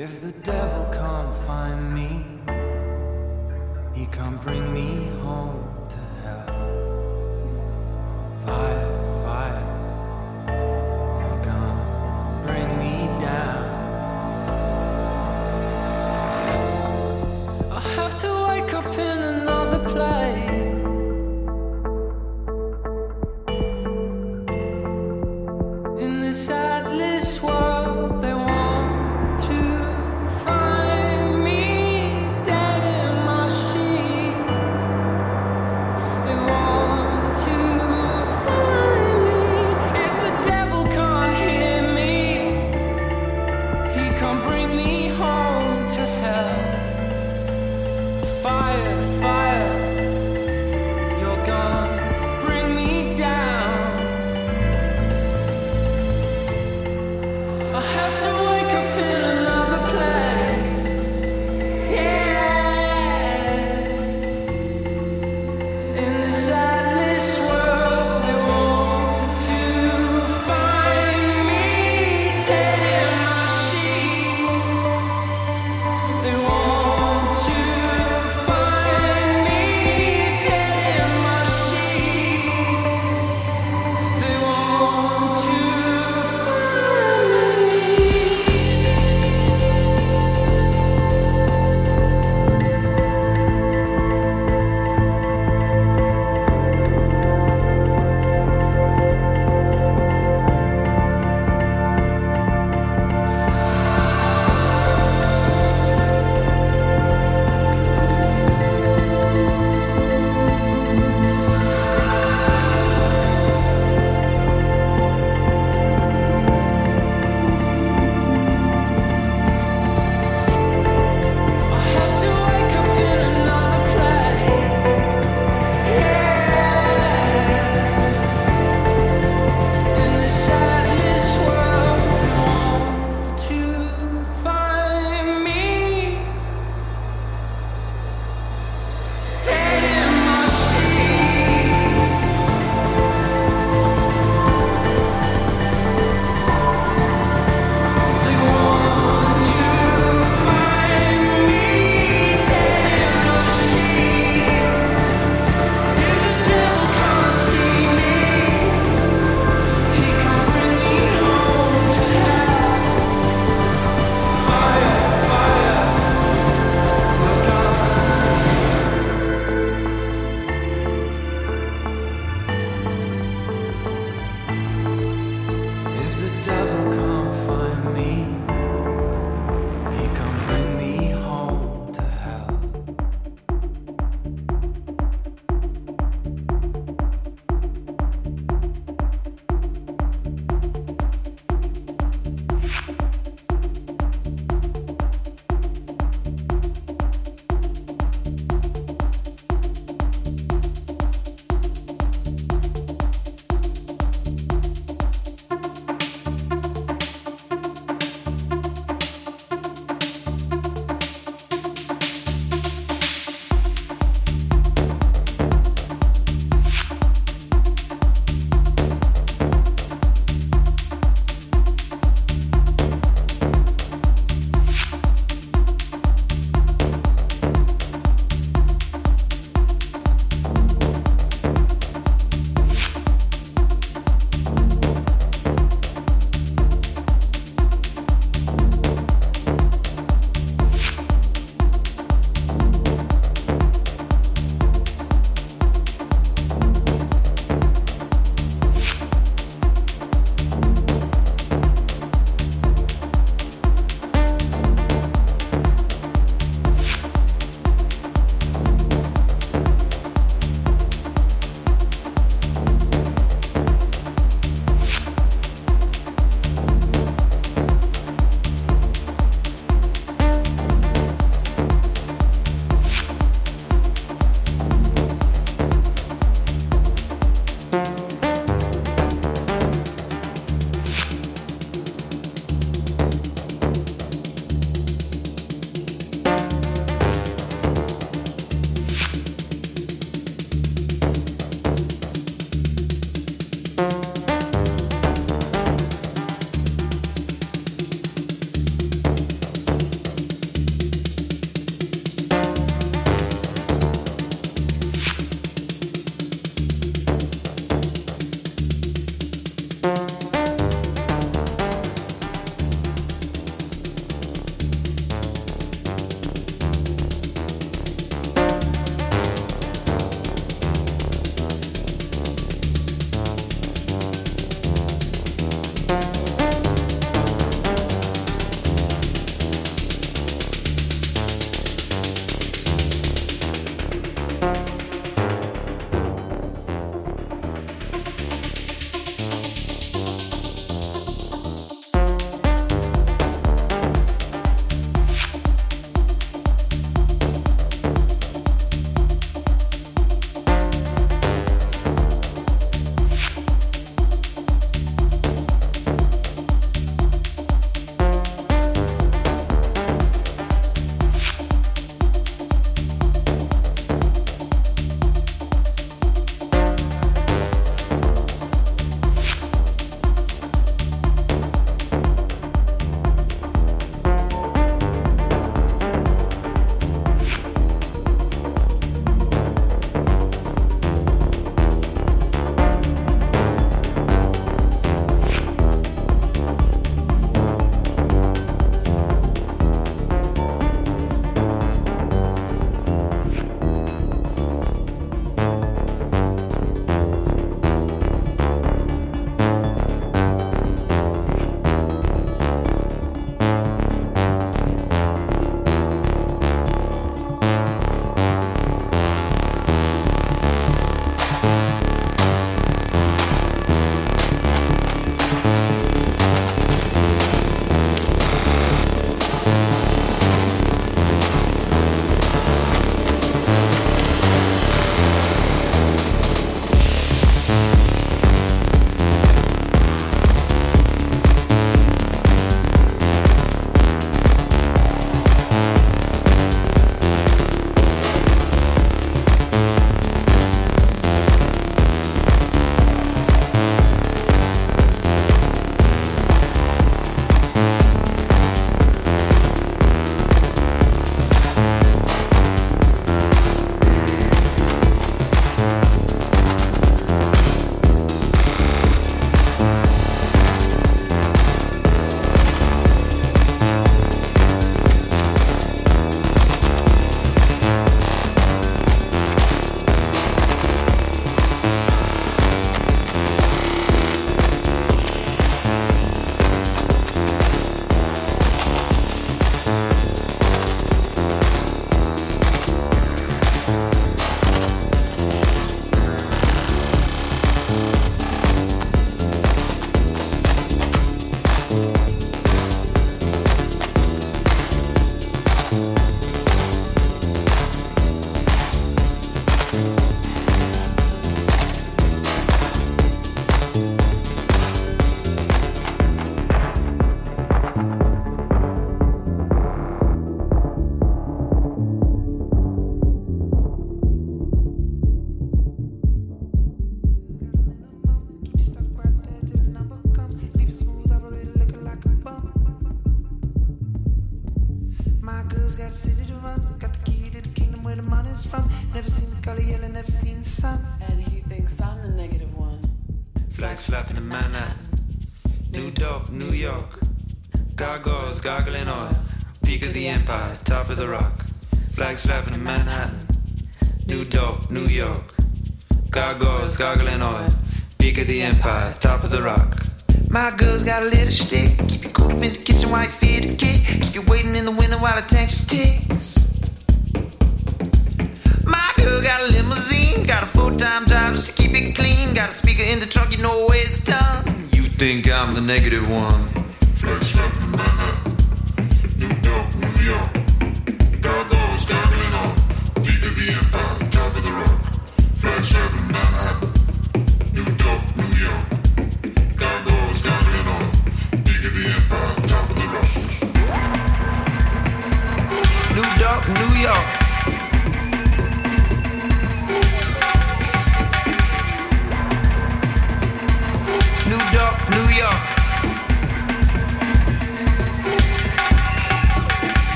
If the devil come find me, he come bring me home to hell. Fire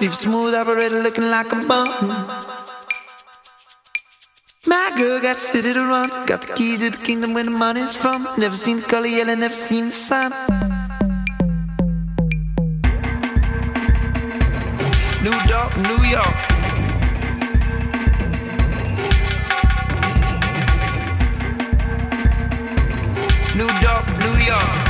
Leave smooth operator looking like a bum. My girl got a city to run. Got the key to the kingdom where the money's from. Never seen the color yellow, never seen the sun. New York, New York. New York, New York.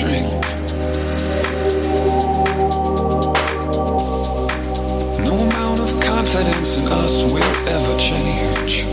No amount of confidence in us will ever change.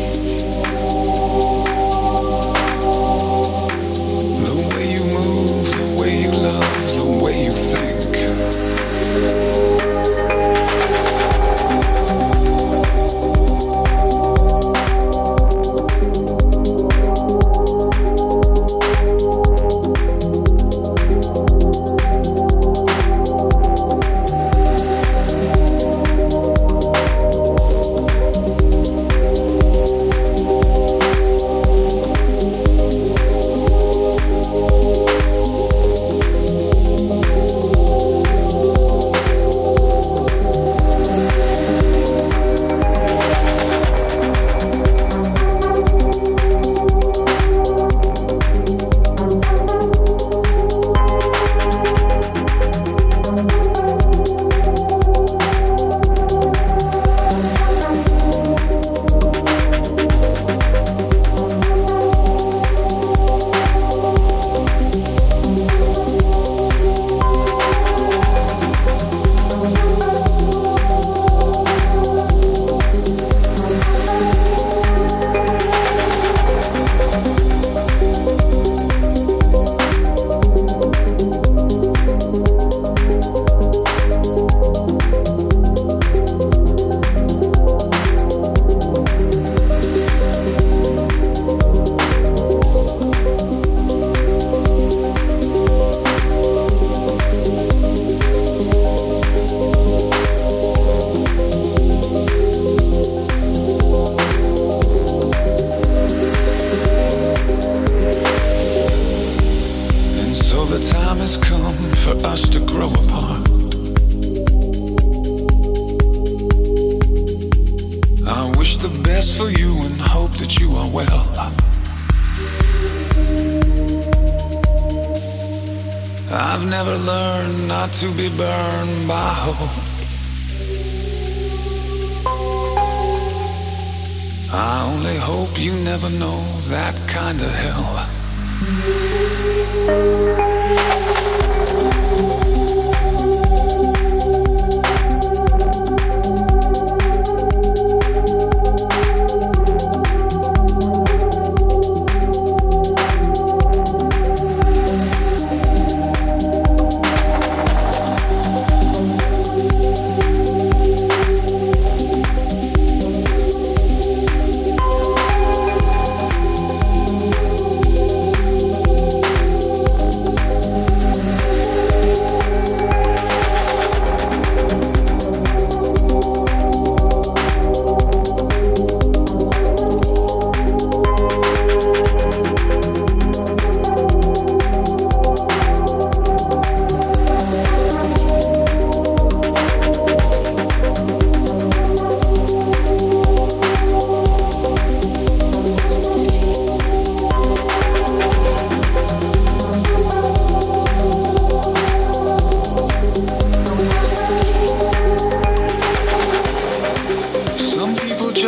Hope you never know that kind of hell.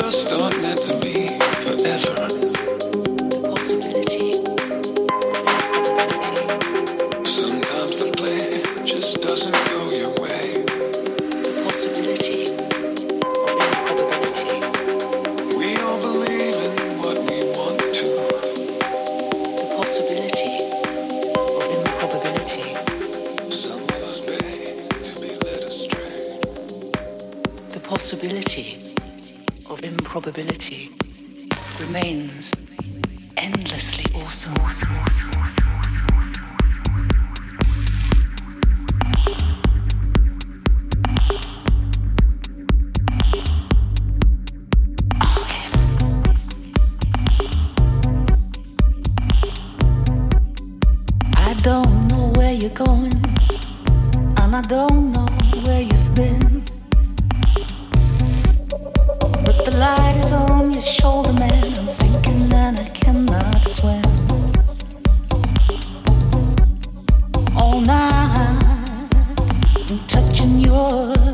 just don't Lord.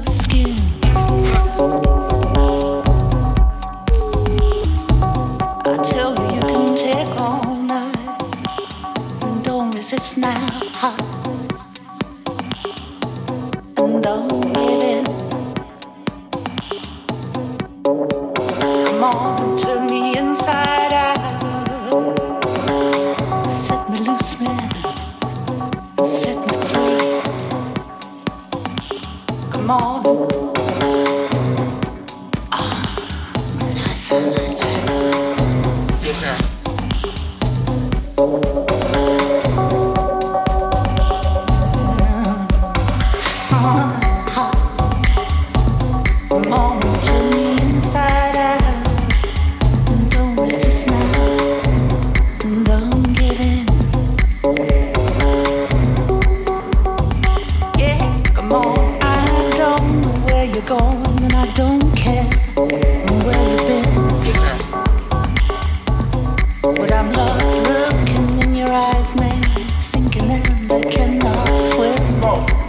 off.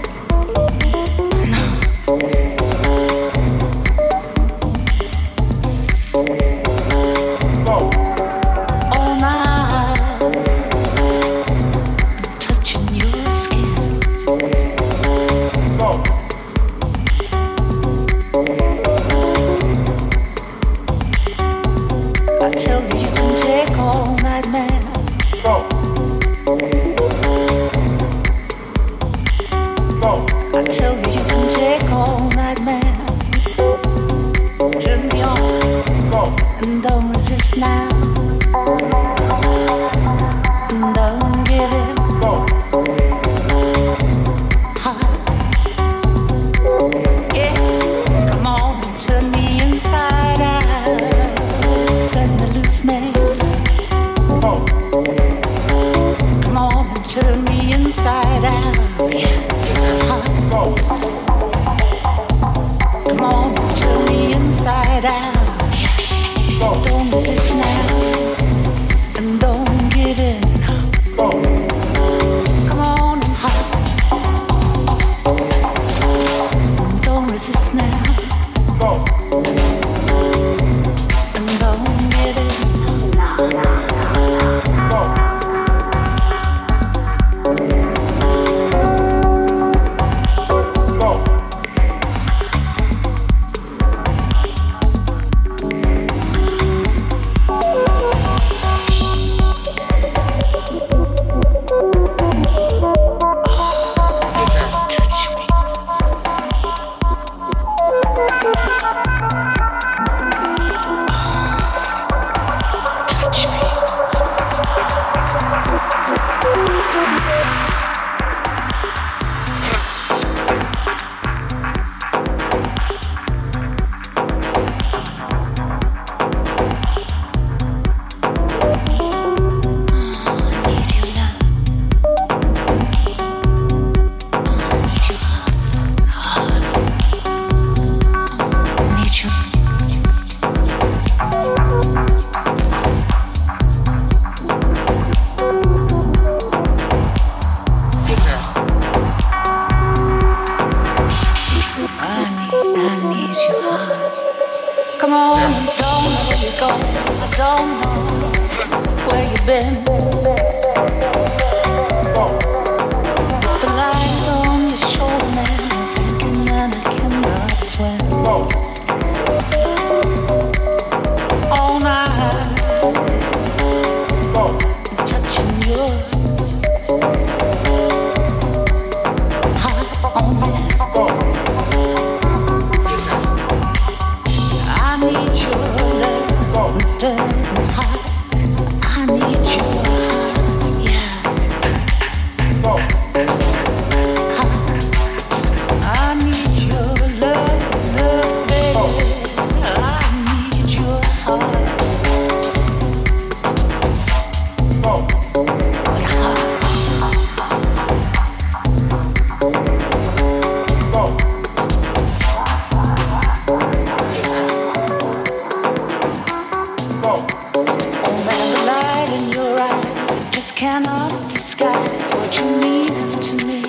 cannot disguise what you mean to me.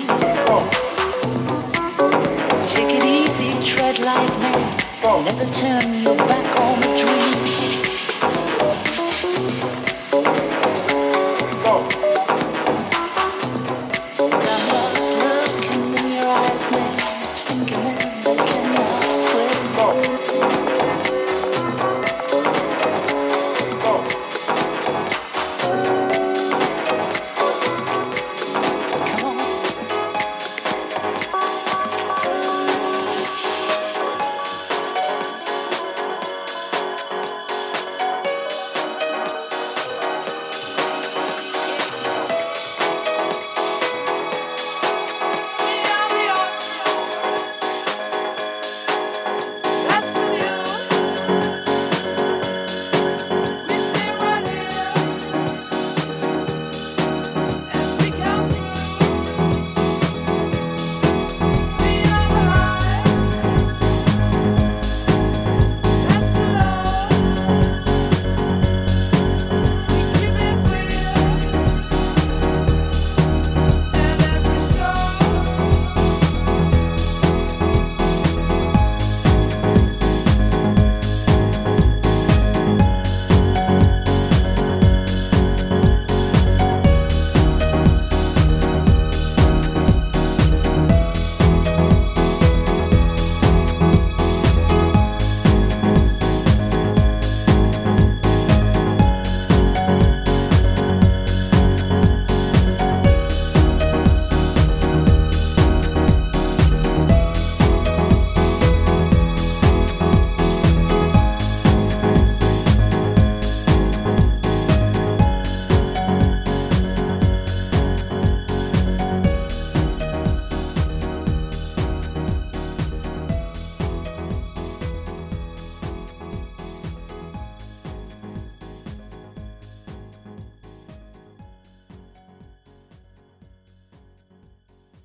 Take it easy, tread lightly, never turn your back.